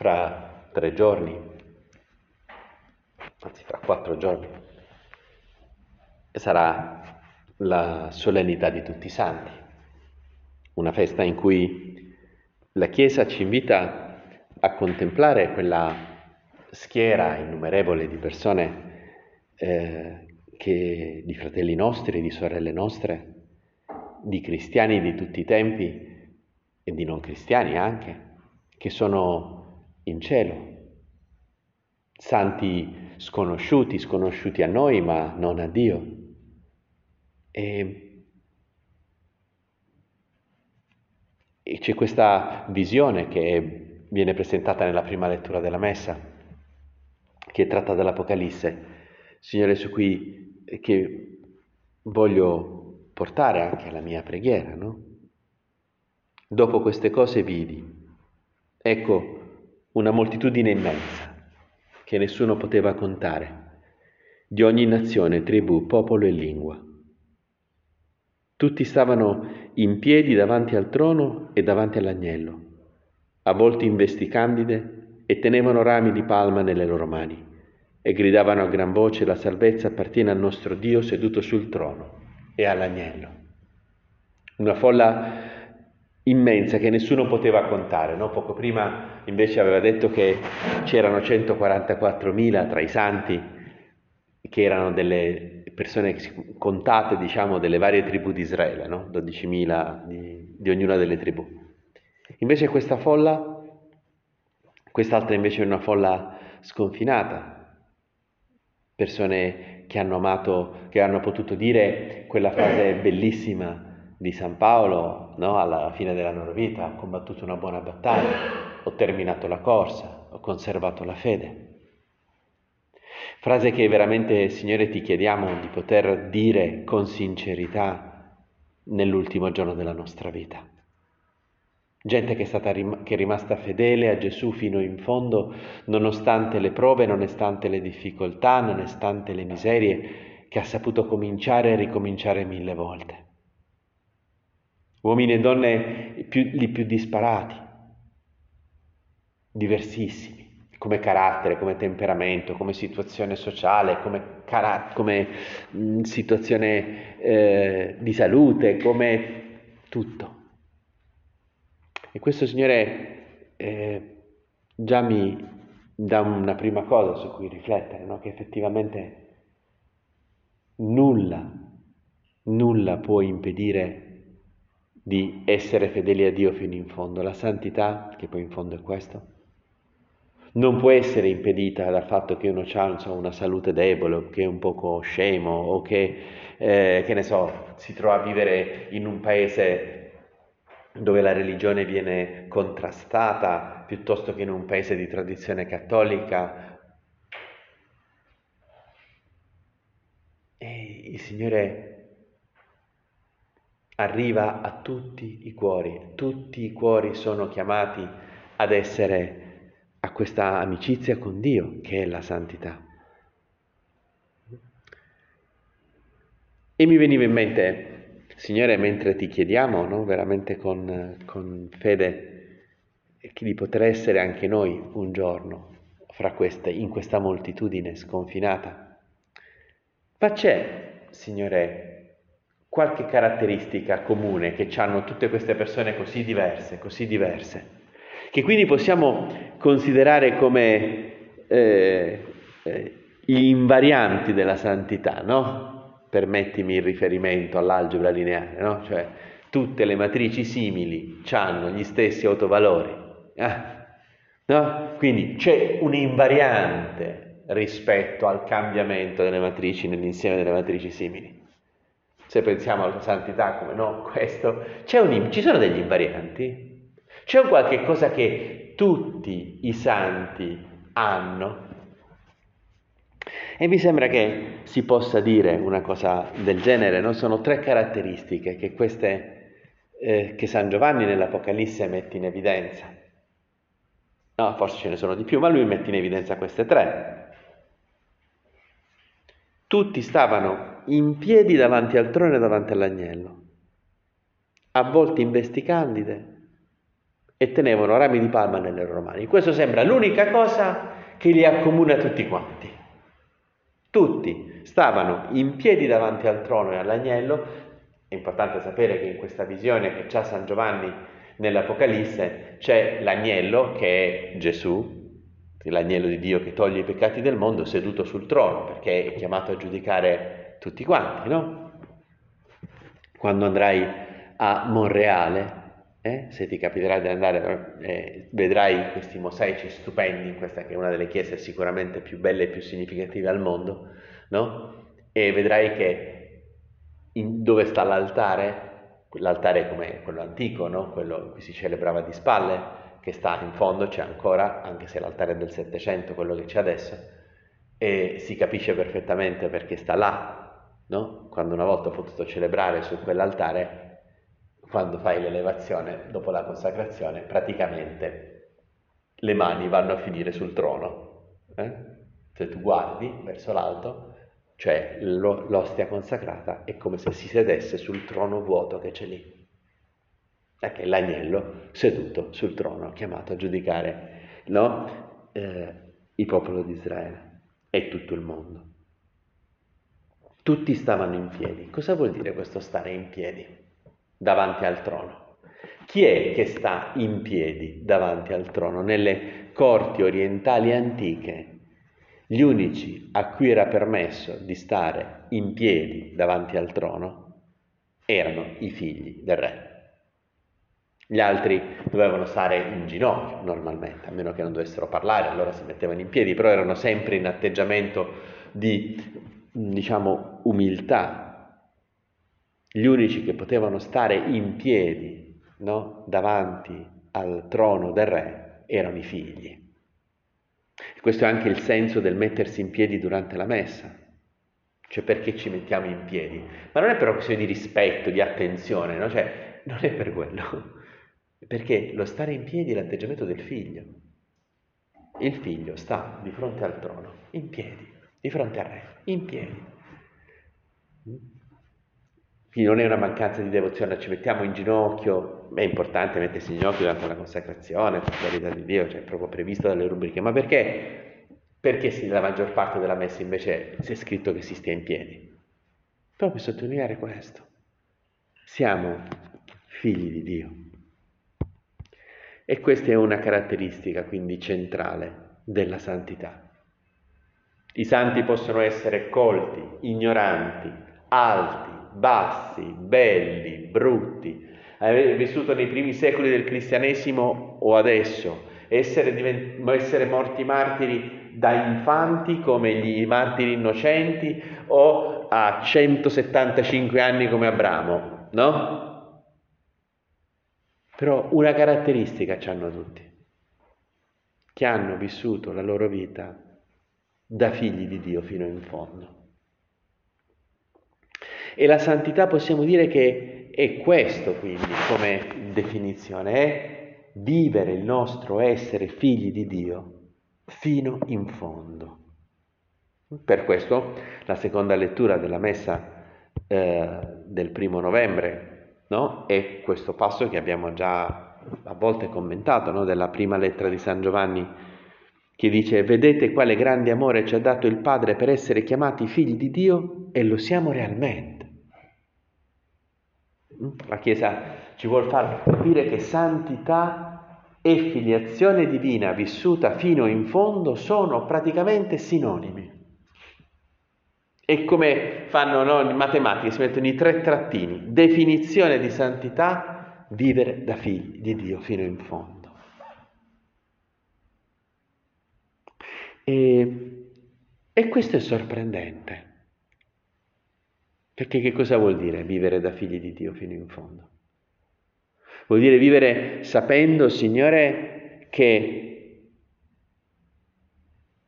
fra tre giorni, anzi fra quattro giorni, sarà la solennità di tutti i santi, una festa in cui la Chiesa ci invita a contemplare quella schiera innumerevole di persone, eh, che, di fratelli nostri, di sorelle nostre, di cristiani di tutti i tempi e di non cristiani anche, che sono in cielo, santi sconosciuti, sconosciuti a noi ma non a Dio. E, e c'è questa visione che viene presentata nella prima lettura della Messa, che è tratta dall'Apocalisse, Signore, su cui che voglio portare anche alla mia preghiera, no? Dopo queste cose vidi, ecco, una moltitudine immensa che nessuno poteva contare, di ogni nazione, tribù, popolo e lingua. Tutti stavano in piedi davanti al trono e davanti all'agnello, avvolti in vesti candide e tenevano rami di palma nelle loro mani e gridavano a gran voce la salvezza appartiene al nostro Dio seduto sul trono e all'agnello. Una folla immensa che nessuno poteva contare. No? Poco prima invece aveva detto che c'erano 144.000 tra i santi, che erano delle persone contate, diciamo, delle varie tribù di Israele, no? 12.000 di, di ognuna delle tribù. Invece questa folla, quest'altra invece è una folla sconfinata, persone che hanno amato, che hanno potuto dire quella frase bellissima di San Paolo no? alla fine della loro vita, ho combattuto una buona battaglia, ho terminato la corsa, ho conservato la fede. Frase che veramente, Signore, ti chiediamo di poter dire con sincerità nell'ultimo giorno della nostra vita. Gente che è, stata, che è rimasta fedele a Gesù fino in fondo, nonostante le prove, nonostante le difficoltà, nonostante le miserie, che ha saputo cominciare e ricominciare mille volte. Uomini e donne più, li più disparati, diversissimi, come carattere, come temperamento, come situazione sociale, come, cara- come mh, situazione eh, di salute, come tutto. E questo, Signore, eh, già mi dà una prima cosa su cui riflettere, no? che effettivamente nulla, nulla può impedire di essere fedeli a Dio fino in fondo. La santità, che poi in fondo è questo, non può essere impedita dal fatto che uno ha so, una salute debole, che è un poco scemo, o che, eh, che ne so, si trova a vivere in un paese dove la religione viene contrastata piuttosto che in un paese di tradizione cattolica. E il Signore arriva a tutti i cuori, tutti i cuori sono chiamati ad essere a questa amicizia con Dio che è la santità. E mi veniva in mente Signore, mentre ti chiediamo, no, veramente con, con fede, di poter essere anche noi un giorno queste, in questa moltitudine sconfinata. Ma c'è, Signore, qualche caratteristica comune che hanno tutte queste persone così diverse, così diverse, che quindi possiamo considerare come eh, eh, gli invarianti della santità, no? permettimi il riferimento all'algebra lineare, no? Cioè, tutte le matrici simili hanno gli stessi autovalori. Ah, no? Quindi c'è un'invariante rispetto al cambiamento delle matrici nell'insieme delle matrici simili. Se pensiamo alla santità come no, questo, un, ci sono degli invarianti? C'è un qualche cosa che tutti i santi hanno e mi sembra che si possa dire una cosa del genere, no? sono tre caratteristiche che, queste, eh, che San Giovanni nell'Apocalisse mette in evidenza. No, forse ce ne sono di più, ma lui mette in evidenza queste tre. Tutti stavano in piedi davanti al trono e davanti all'agnello, avvolti in vesti candide e tenevano rami di palma nelle loro mani. Questo sembra l'unica cosa che li accomuna tutti quanti. Tutti stavano in piedi davanti al trono e all'agnello. È importante sapere che in questa visione che c'ha San Giovanni nell'Apocalisse c'è l'agnello che è Gesù, l'agnello di Dio che toglie i peccati del mondo, seduto sul trono, perché è chiamato a giudicare tutti quanti, no? Quando andrai a Monreale, eh, se ti capiterà di andare, eh, vedrai questi mosaici stupendi in questa che è una delle chiese sicuramente più belle e più significative al mondo, no? E vedrai che in, dove sta l'altare, l'altare come quello antico, no? Quello cui si celebrava di spalle, che sta in fondo, c'è ancora, anche se l'altare è del Settecento, quello che c'è adesso, e si capisce perfettamente perché sta là, no? Quando una volta ho potuto celebrare su quell'altare, quando fai l'elevazione dopo la consacrazione, praticamente le mani vanno a finire sul trono. Eh? Se tu guardi verso l'alto, cioè l'ostia consacrata è come se si sedesse sul trono vuoto che c'è lì. Ecco, l'agnello seduto sul trono, chiamato a giudicare no? eh, il popolo di Israele e tutto il mondo. Tutti stavano in piedi. Cosa vuol dire questo stare in piedi davanti al trono? Chi è che sta in piedi davanti al trono? Nelle corti orientali antiche, gli unici a cui era permesso di stare in piedi davanti al trono erano i figli del re. Gli altri dovevano stare in ginocchio normalmente, a meno che non dovessero parlare, allora si mettevano in piedi, però erano sempre in atteggiamento di, diciamo, umiltà. Gli unici che potevano stare in piedi no? davanti al trono del re erano i figli. questo è anche il senso del mettersi in piedi durante la messa. Cioè perché ci mettiamo in piedi? Ma non è per una questione di rispetto, di attenzione, no? cioè, non è per quello. Perché lo stare in piedi è l'atteggiamento del figlio. Il figlio sta di fronte al trono, in piedi, di fronte al re, in piedi. Quindi non è una mancanza di devozione, ci mettiamo in ginocchio, è importante mettersi in ginocchio durante la consacrazione, per carità di Dio, cioè è proprio previsto dalle rubriche, ma perché? Perché sì, la maggior parte della messa invece si è scritto che si stia in piedi? Proprio sottolineare questo. Siamo figli di Dio. E questa è una caratteristica quindi centrale della santità. I santi possono essere colti, ignoranti, alti, bassi, belli, brutti, aver vissuto nei primi secoli del cristianesimo o adesso, essere, divent- essere morti martiri da infanti come gli martiri innocenti o a 175 anni come Abramo, no? Però una caratteristica hanno tutti, che hanno vissuto la loro vita da figli di Dio fino in fondo. E la santità possiamo dire che è questo quindi come definizione, è vivere il nostro essere figli di Dio fino in fondo. Per questo la seconda lettura della messa eh, del primo novembre no? È questo passo che abbiamo già a volte commentato, no? della prima lettera di San Giovanni, che dice, vedete quale grande amore ci ha dato il Padre per essere chiamati figli di Dio e lo siamo realmente. La Chiesa ci vuole far capire che santità e filiazione divina vissuta fino in fondo sono praticamente sinonimi. E come fanno no, in matematica, si mettono i tre trattini. Definizione di santità, vivere da figli di Dio fino in fondo. E, e questo è sorprendente. Perché che cosa vuol dire vivere da figli di Dio fino in fondo? Vuol dire vivere sapendo, Signore, che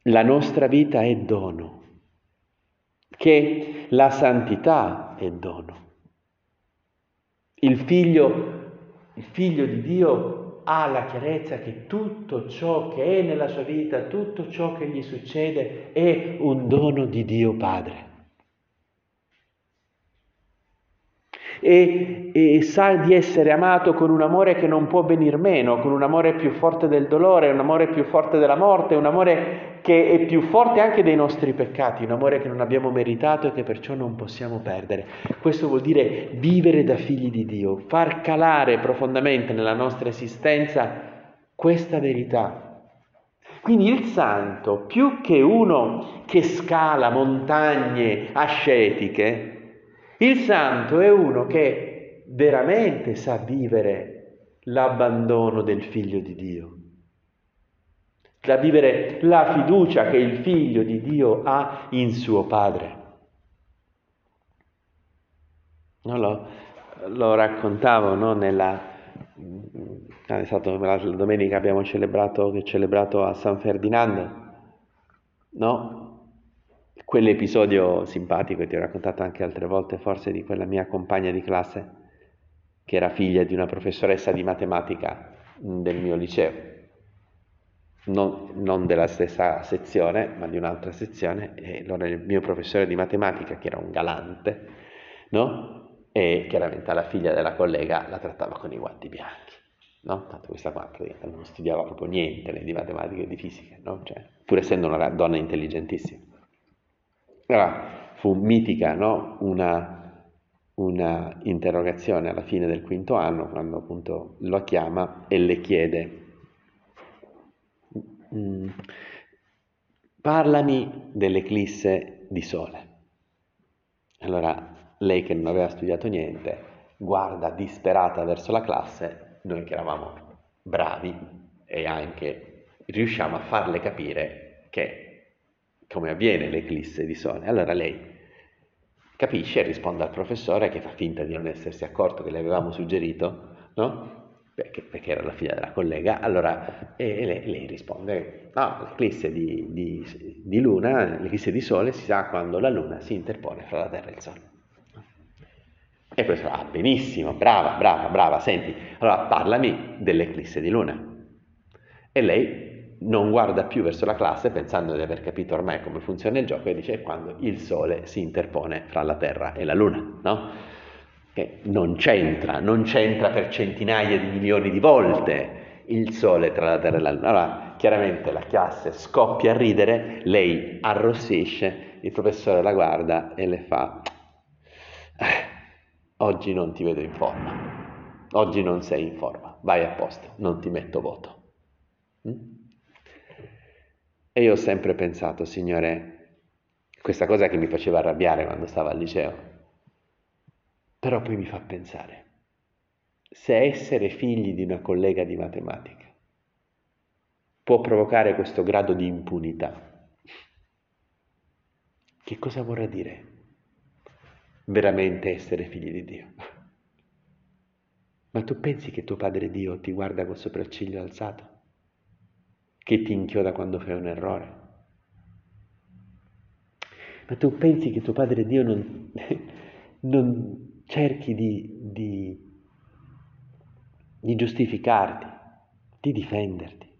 la nostra vita è dono che la santità è dono. Il figlio, il figlio di Dio ha la chiarezza che tutto ciò che è nella sua vita, tutto ciò che gli succede è un dono di Dio Padre. E, e, sa di essere amato con un amore che non può venir meno, con un amore più forte del dolore, un amore più forte della morte, un amore che è più forte anche dei nostri peccati, un amore che non abbiamo meritato e che perciò non possiamo perdere. Questo vuol dire vivere da figli di Dio, far calare profondamente nella nostra esistenza questa verità quindi il santo, più che uno che scala montagne ascetiche, il santo è uno che veramente sa vivere l'abbandono del figlio di Dio, sa vivere la fiducia che il figlio di Dio ha in suo padre. No, lo, lo, raccontavo no, nella, è stato la domenica abbiamo celebrato, celebrato a San Ferdinando, no? Quell'episodio simpatico ti ho raccontato anche altre volte, forse di quella mia compagna di classe, che era figlia di una professoressa di matematica del mio liceo, non, non della stessa sezione, ma di un'altra sezione, e allora il mio professore di matematica, che era un galante, no? E chiaramente la figlia della collega la trattava con i guanti bianchi no? Tanto questa qua non studiava proprio niente né di matematica e di fisica, no? Cioè, pur essendo una donna intelligentissima. Allora, fu mitica, no? Una, una interrogazione alla fine del quinto anno, quando appunto lo chiama e le chiede, mm, parlami dell'eclisse di sole. Allora, lei che non aveva studiato niente, guarda disperata verso la classe noi che eravamo bravi e anche riusciamo a farle capire che come avviene l'eclisse di sole. Allora lei capisce e risponde al professore che fa finta di non essersi accorto che le avevamo suggerito, no? Perché, perché era la figlia della collega, allora e lei, lei, risponde, no, l'eclisse di, di, di luna, l'eclisse di sole si sa quando la luna si interpone fra la Terra e il Sole. E questo, ah, benissimo, brava, brava, brava, senti, allora parlami dell'eclisse di luna. E lei non guarda più verso la classe pensando di aver capito ormai come funziona il gioco e dice quando il sole si interpone fra la terra e la luna, no? Che non c'entra, non c'entra per centinaia di milioni di volte il sole tra la terra e la luna. Allora, chiaramente la classe scoppia a ridere, lei arrossisce, il professore la guarda e le fa... Eh, oggi non ti vedo in forma, oggi non sei in forma, vai a posto, non ti metto voto. Mm? E io ho sempre pensato, Signore, questa cosa che mi faceva arrabbiare quando stavo al liceo, però poi mi fa pensare, se essere figli di una collega di matematica può provocare questo grado di impunità, che cosa vorrà dire veramente essere figli di Dio. Ma tu pensi che tuo Padre Dio ti guarda col sopracciglio alzato? Che ti inchioda quando fai un errore? Ma tu pensi che tuo Padre Dio non, non cerchi di, di, di giustificarti, di difenderti?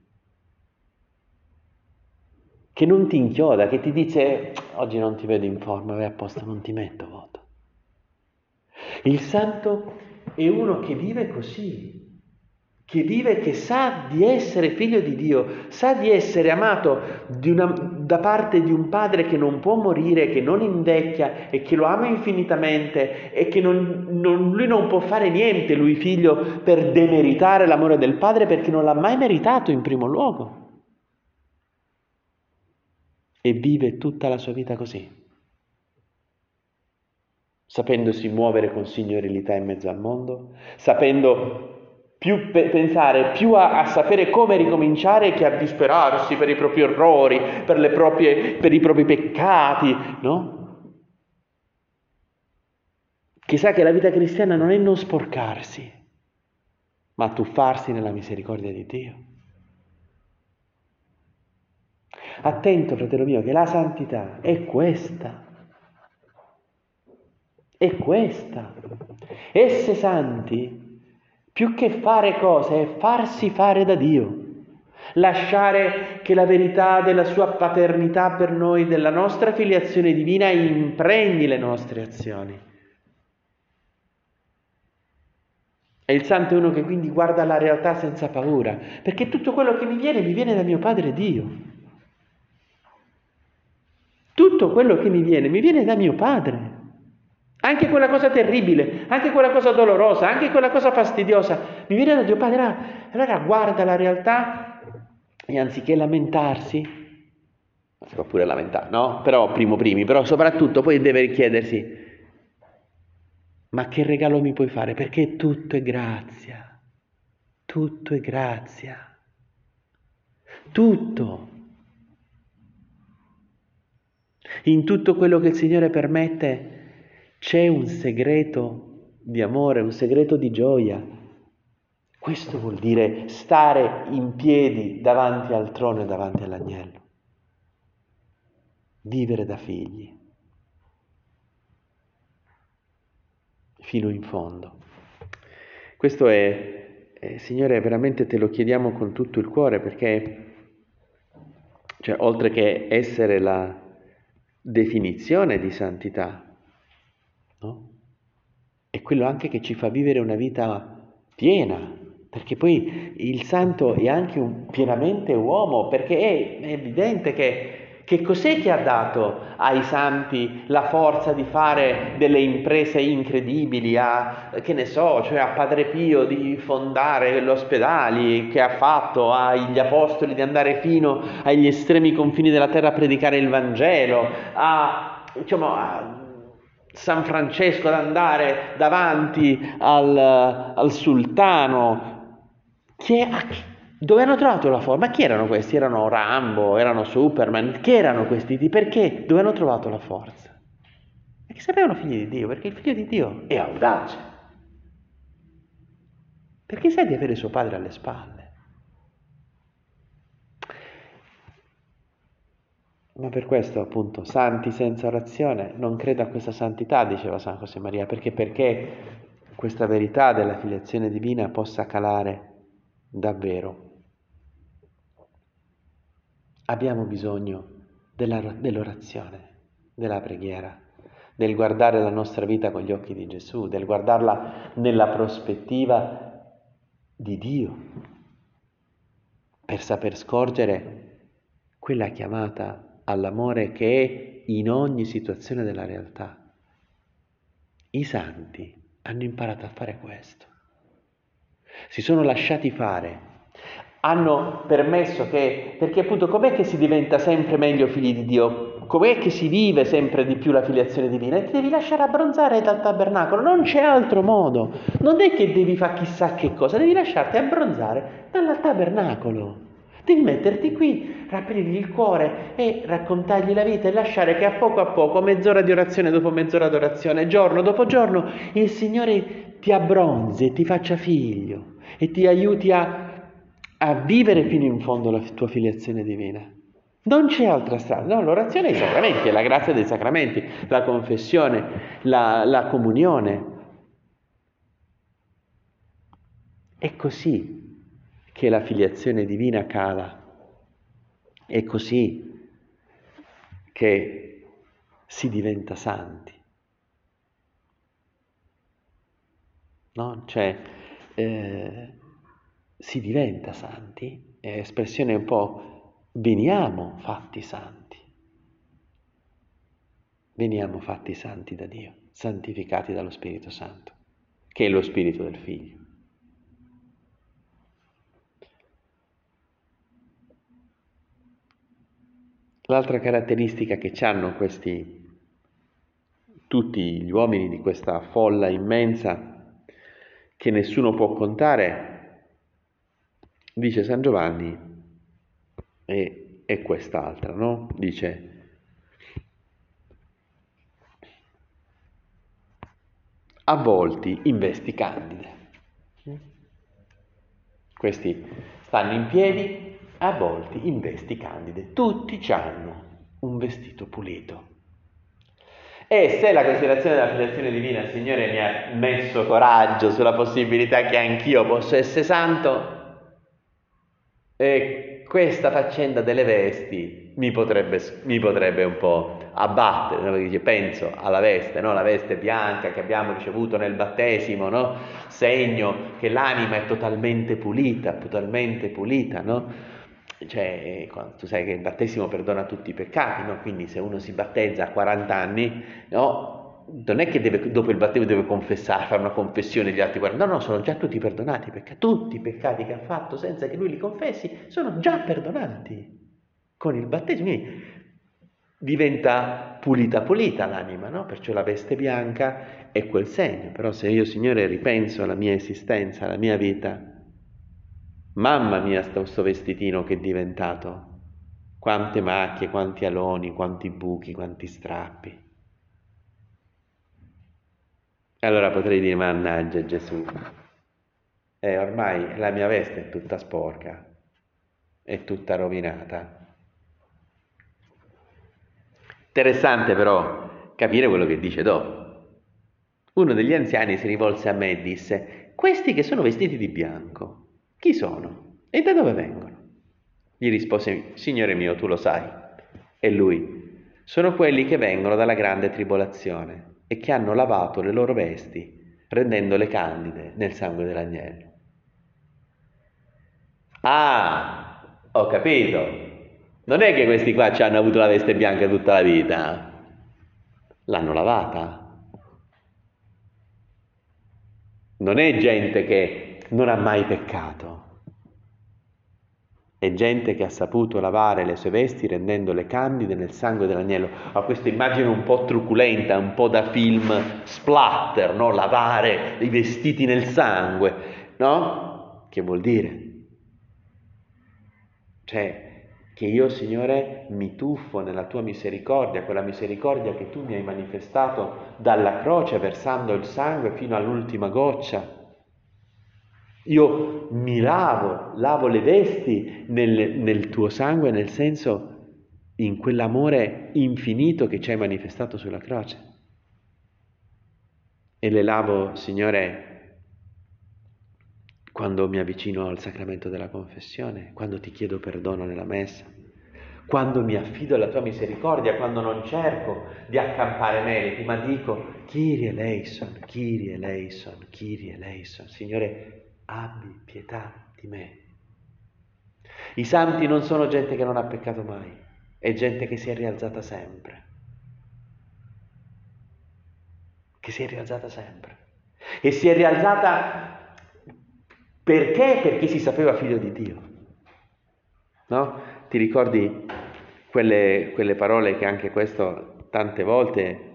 Che non ti inchioda, che ti dice oggi non ti vedo in forma, vai apposta, non ti metto voto. Il santo è uno che vive così, che vive, che sa di essere figlio di Dio, sa di essere amato di una, da parte di un padre che non può morire, che non invecchia e che lo ama infinitamente e che non, non, lui non può fare niente, lui figlio, per demeritare l'amore del padre perché non l'ha mai meritato in primo luogo. E vive tutta la sua vita così sapendosi muovere con signorilità in mezzo al mondo, sapendo più pe- pensare più a, a, sapere come ricominciare che a disperarsi per i propri errori, per, proprie, per i propri peccati, no? Che sa che la vita cristiana non è non sporcarsi, ma tuffarsi nella misericordia di Dio. Attento, fratello mio, che la santità è questa è questa. Esse santi, più che fare cose, è farsi fare da Dio. Lasciare che la verità della sua paternità per noi, della nostra filiazione divina, impregni le nostre azioni. E il santo è uno che quindi guarda la realtà senza paura, perché tutto quello che mi viene mi viene da mio Padre Dio. Tutto quello che mi viene mi viene da mio Padre. Anche quella cosa terribile, anche quella cosa dolorosa, anche quella cosa fastidiosa, mi viene da Dio Padre. Allora guarda la realtà e anziché lamentarsi, si può pure lamentare, no? Però primo primi, però soprattutto poi deve chiedersi, ma che regalo mi puoi fare? Perché tutto è grazia, tutto è grazia, tutto. In tutto quello che il Signore permette c'è un segreto di amore, un segreto di gioia. Questo vuol dire stare in piedi davanti al trono e davanti all'agnello. Vivere da figli. Fino in fondo. Questo è, eh, Signore, veramente te lo chiediamo con tutto il cuore perché, cioè, oltre che essere la definizione di santità, no? È quello anche che ci fa vivere una vita piena, perché poi il santo è anche un, pienamente uomo, perché è, è evidente che che cos'è che ha dato ai santi la forza di fare delle imprese incredibili, a, che ne so, cioè a Padre Pio di fondare gli ospedali, che ha fatto agli apostoli di andare fino agli estremi confini della terra a predicare il Vangelo, a, diciamo, a San Francesco ad andare davanti al, al sultano, che, dove hanno trovato la forma? Chi erano questi? Erano Rambo, erano Superman, chi erano questi? Perché? Dove hanno trovato la forza? Perché sapevano figli di Dio, perché il figlio di Dio è audace, perché sa di avere suo padre alle spalle. Ma per questo, appunto, santi senza orazione, non credo a questa santità, diceva San José Maria, perché perché questa verità della filiazione divina possa calare davvero. Abbiamo bisogno della, dell'orazione, della preghiera, del guardare la nostra vita con gli occhi di Gesù, del guardarla nella prospettiva di Dio, per saper scorgere quella chiamata all'amore che è in ogni situazione della realtà. I santi hanno imparato a fare questo. Si sono lasciati fare, hanno permesso che, perché appunto com'è che si diventa sempre meglio figli di Dio? Com'è che si vive sempre di più la filiazione divina? E ti devi lasciare abbronzare dal tabernacolo, non c'è altro modo. Non è che devi fare chissà che cosa, devi lasciarti abbronzare dal tabernacolo. Devi metterti qui, raprirgli il cuore e raccontargli la vita e lasciare che a poco a poco, mezz'ora di orazione dopo mezz'ora di orazione, giorno dopo giorno, il Signore ti abbronzi e ti faccia figlio e ti aiuti a, a vivere fino in fondo la tua filiazione divina. Non c'è altra strada, no, l'orazione è i sacramenti, è la grazia dei sacramenti, la confessione, la, la comunione. È così che la filiazione divina cala. È così che si diventa santi. No? Cioè, eh, si diventa santi, è espressione un po' veniamo fatti santi. Veniamo fatti santi da Dio, santificati dallo Spirito Santo, che è lo Spirito del Figlio. L'altra caratteristica che hanno questi, tutti gli uomini di questa folla immensa, che nessuno può contare, dice San Giovanni, è, è quest'altra, no? Dice, avvolti in vesti candide. Questi stanno in piedi, avvolti in vesti candide. Tutti hanno un vestito pulito. E se la considerazione della filiazione divina, il Signore mi ha messo coraggio sulla possibilità che anch'io possa essere santo, e questa faccenda delle vesti mi potrebbe, mi potrebbe un po' abbattere, no? dice, penso alla veste, no? la veste bianca che abbiamo ricevuto nel battesimo, no? segno che l'anima è totalmente pulita, totalmente pulita, no? Cioè, tu sai che il battesimo perdona tutti i peccati, no? quindi se uno si battezza a 40 anni, no? non è che deve, dopo il battesimo deve confessare, fare una confessione degli altri 40, no, no, sono già tutti perdonati, perché tutti i peccati che ha fatto senza che lui li confessi sono già perdonati con il battesimo. Quindi diventa pulita pulita l'anima, no? Perciò la veste bianca è quel segno. Però se io, Signore, ripenso alla mia esistenza, alla mia vita, mamma mia, sto vestitino che è diventato. Quante macchie, quanti aloni, quanti buchi, quanti strappi. Allora potrei dire, mannaggia Gesù, eh, ormai la mia veste è tutta sporca, è tutta rovinata. Interessante però capire quello che dice dopo. Uno degli anziani si rivolse a me e disse, questi che sono vestiti di bianco, chi sono? E da dove vengono? Gli rispose, Signore mio, tu lo sai. E lui, sono quelli che vengono dalla grande tribolazione e che hanno lavato le loro vesti, rendendole candide nel sangue dell'agnello. Ah, ho capito, non è che questi qua ci hanno avuto la veste bianca tutta la vita, l'hanno lavata. Non è gente che non ha mai peccato, è gente che ha saputo lavare le sue vesti rendendole candide nel sangue dell'agnello. Ha questa immagine un po' truculenta, un po' da film splatter, no? Lavare i vestiti nel sangue, no? Che vuol dire? Cioè, che io, Signore, mi tuffo nella tua misericordia, quella misericordia che tu mi hai manifestato dalla croce versando il sangue fino all'ultima goccia. Io mi lavo, lavo le vesti nel, nel tuo sangue, nel senso in quell'amore infinito che ci hai manifestato sulla croce. E le lavo, Signore, quando mi avvicino al sacramento della confessione, quando ti chiedo perdono nella messa, quando mi affido alla tua misericordia, quando non cerco di accampare meriti, ma dico Kyrie eleison, Kyrie eleison, Kyrie eleison, Signore, abbi pietà di me. I santi non sono gente che non ha peccato mai, è gente che si è rialzata sempre. Che si è rialzata sempre. E si è rialzata perché? Perché si sapeva figlio di Dio. No? Ti ricordi quelle, quelle, parole che anche questo tante volte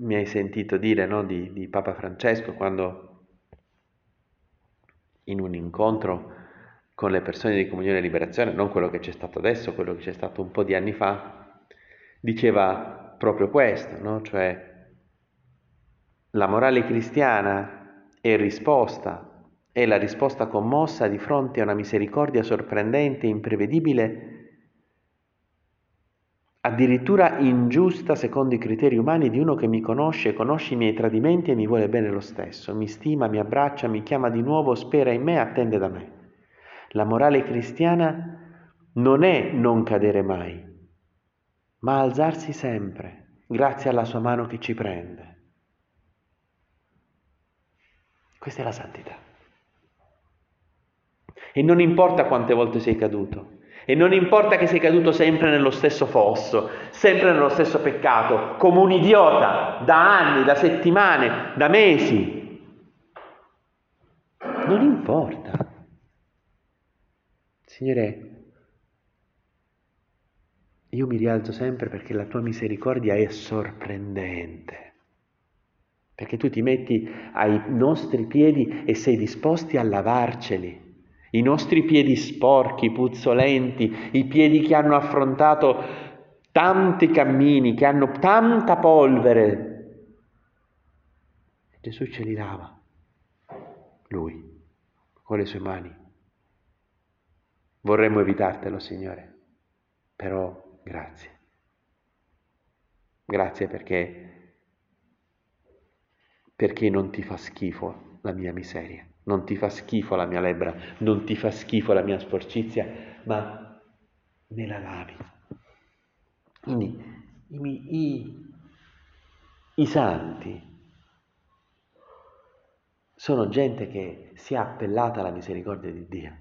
mi hai sentito dire no? di, di Papa Francesco quando in un incontro con le persone di Comunione e Liberazione, non quello che c'è stato adesso, quello che c'è stato un po' di anni fa, diceva proprio questo, no? cioè la morale cristiana è risposta è la risposta commossa di fronte a una misericordia sorprendente e imprevedibile, addirittura ingiusta secondo i criteri umani di uno che mi conosce, conosce i miei tradimenti e mi vuole bene lo stesso, mi stima, mi abbraccia, mi chiama di nuovo, spera in me, attende da me. La morale cristiana non è non cadere mai, ma alzarsi sempre, grazie alla sua mano che ci prende. Questa è la santità. E non importa quante volte sei caduto. E non importa che sei caduto sempre nello stesso fosso, sempre nello stesso peccato, come un idiota, da anni, da settimane, da mesi. Non importa. Signore, io mi rialzo sempre perché la tua misericordia è sorprendente. Perché tu ti metti ai nostri piedi e sei disposti a lavarceli i nostri piedi sporchi, puzzolenti, i piedi che hanno affrontato tanti cammini, che hanno tanta polvere. Gesù ce li lava, lui, con le sue mani. Vorremmo evitartelo, Signore, però grazie. Grazie perché, perché non ti fa schifo la mia miseria non ti fa schifo la mia lebbra, non ti fa schifo la mia sporcizia, ma me la lavi. Quindi I, i, i santi sono gente che si è appellata alla misericordia di Dio.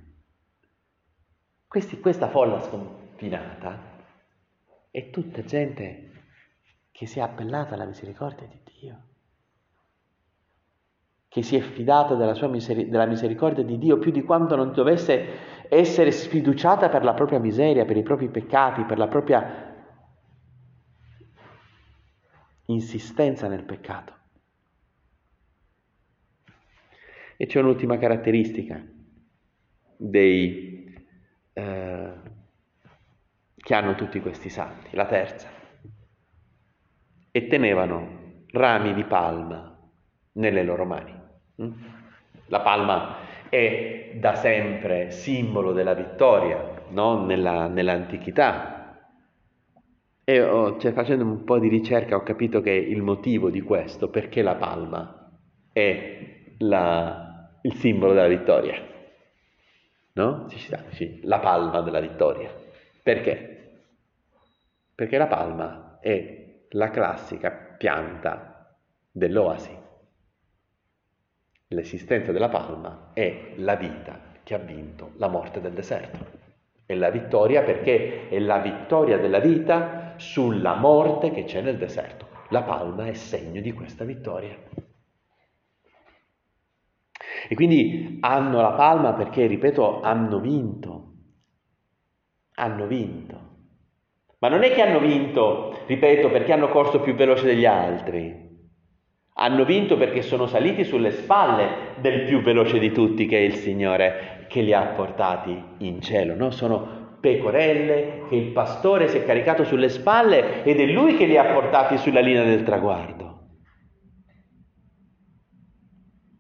Questi, questa folla sconfinata è tutta gente che si è appellata alla misericordia di Dio, che si è fidata della, miseri- della misericordia di Dio più di quanto non dovesse essere sfiduciata per la propria miseria, per i propri peccati, per la propria insistenza nel peccato. E c'è un'ultima caratteristica dei, eh, che hanno tutti questi santi, la terza. E tenevano rami di palma nelle loro mani. Mm? La palma è da sempre simbolo della vittoria no? Nella, nell'antichità. E ho, cioè, facendo un po' di ricerca ho capito che il motivo di questo, perché la palma è la, il simbolo della vittoria. No? Ci sta, sì, la palma della vittoria. Perché? Perché la palma è la classica pianta dell'oasi. L'esistenza della palma è la vita che ha vinto la morte del deserto. È la vittoria perché è la vittoria della vita sulla morte che c'è nel deserto. La palma è segno di questa vittoria. E quindi hanno la palma perché, ripeto, hanno vinto. Hanno vinto. Ma non è che hanno vinto, ripeto, perché hanno corso più veloce degli altri. Hanno vinto perché sono saliti sulle spalle del più veloce di tutti, che è il Signore, che li ha portati in cielo. No? Sono pecorelle che il pastore si è caricato sulle spalle ed è lui che li ha portati sulla linea del traguardo.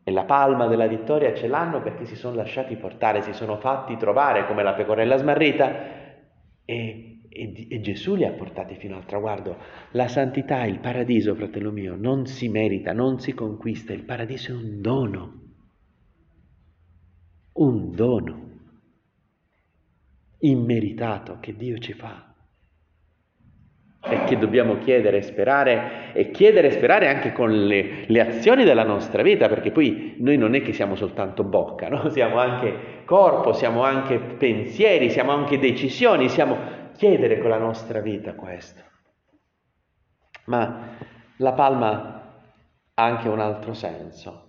E la palma della vittoria ce l'hanno perché si sono lasciati portare, si sono fatti trovare come la pecorella smarrita e e, e, Gesù li ha portati fino al traguardo. La santità, il paradiso, fratello mio, non si merita, non si conquista, il paradiso è un dono, un dono immeritato che Dio ci fa e che dobbiamo chiedere e sperare e chiedere e sperare anche con le, le, azioni della nostra vita, perché poi noi non è che siamo soltanto bocca, no? siamo anche corpo, siamo anche pensieri, siamo anche decisioni, siamo chiedere con la nostra vita questo. Ma la palma ha anche un altro senso.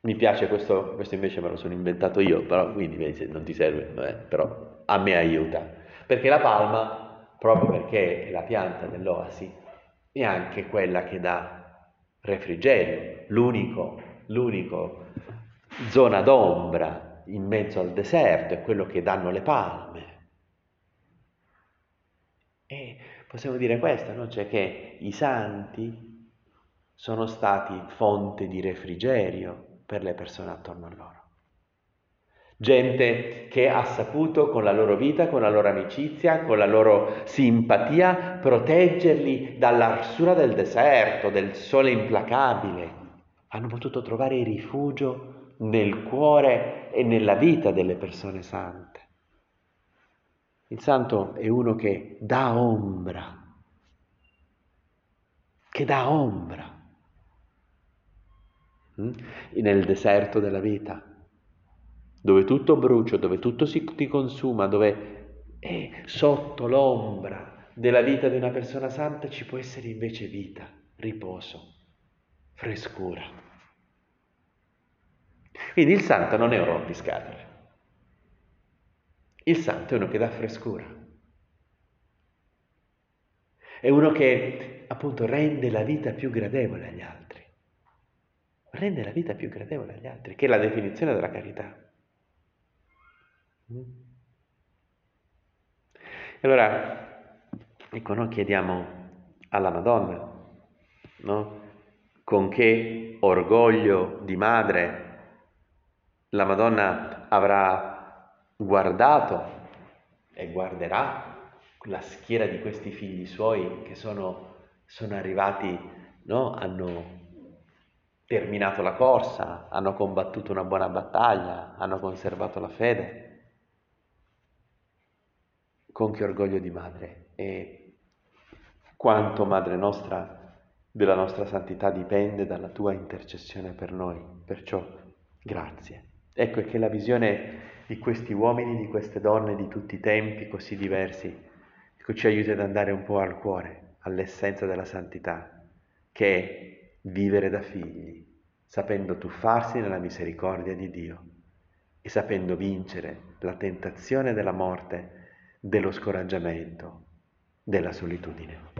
Mi piace questo, questo invece me lo sono inventato io, però quindi non ti serve, eh, però a me aiuta. Perché la palma, proprio perché è la pianta dell'oasi, è anche quella che dà refrigerio, l'unico, l'unico zona d'ombra in mezzo al deserto, è quello che danno le palme. E possiamo dire questo, no? cioè che i santi sono stati fonte di refrigerio per le persone attorno a loro. Gente che ha saputo con la loro vita, con la loro amicizia, con la loro simpatia proteggerli dall'arsura del deserto, del sole implacabile. Hanno potuto trovare rifugio nel cuore e nella vita delle persone sante. Il santo è uno che dà ombra, che dà ombra mm? nel deserto della vita, dove tutto brucia, dove tutto si ti consuma, dove è sotto l'ombra della vita di una persona santa ci può essere invece vita, riposo, frescura. Quindi il santo non è un rompiscatole. Il santo è uno che dà frescura. È uno che appunto rende la vita più gradevole agli altri. Rende la vita più gradevole agli altri, che è la definizione della carità. E allora, ecco, noi chiediamo alla Madonna, no? Con che orgoglio di madre la Madonna avrà guardato e guarderà la schiera di questi figli suoi che sono, sono arrivati, no? hanno terminato la corsa, hanno combattuto una buona battaglia, hanno conservato la fede. Con che orgoglio di madre. E quanto, Madre nostra, della nostra santità dipende dalla tua intercessione per noi. Perciò, grazie. Ecco che la visione di questi uomini, di queste donne, di tutti i tempi così diversi, ecco, ci aiuta ad andare un po' al cuore, all'essenza della santità, che è vivere da figli, sapendo tuffarsi nella misericordia di Dio e sapendo vincere la tentazione della morte, dello scoraggiamento, della solitudine.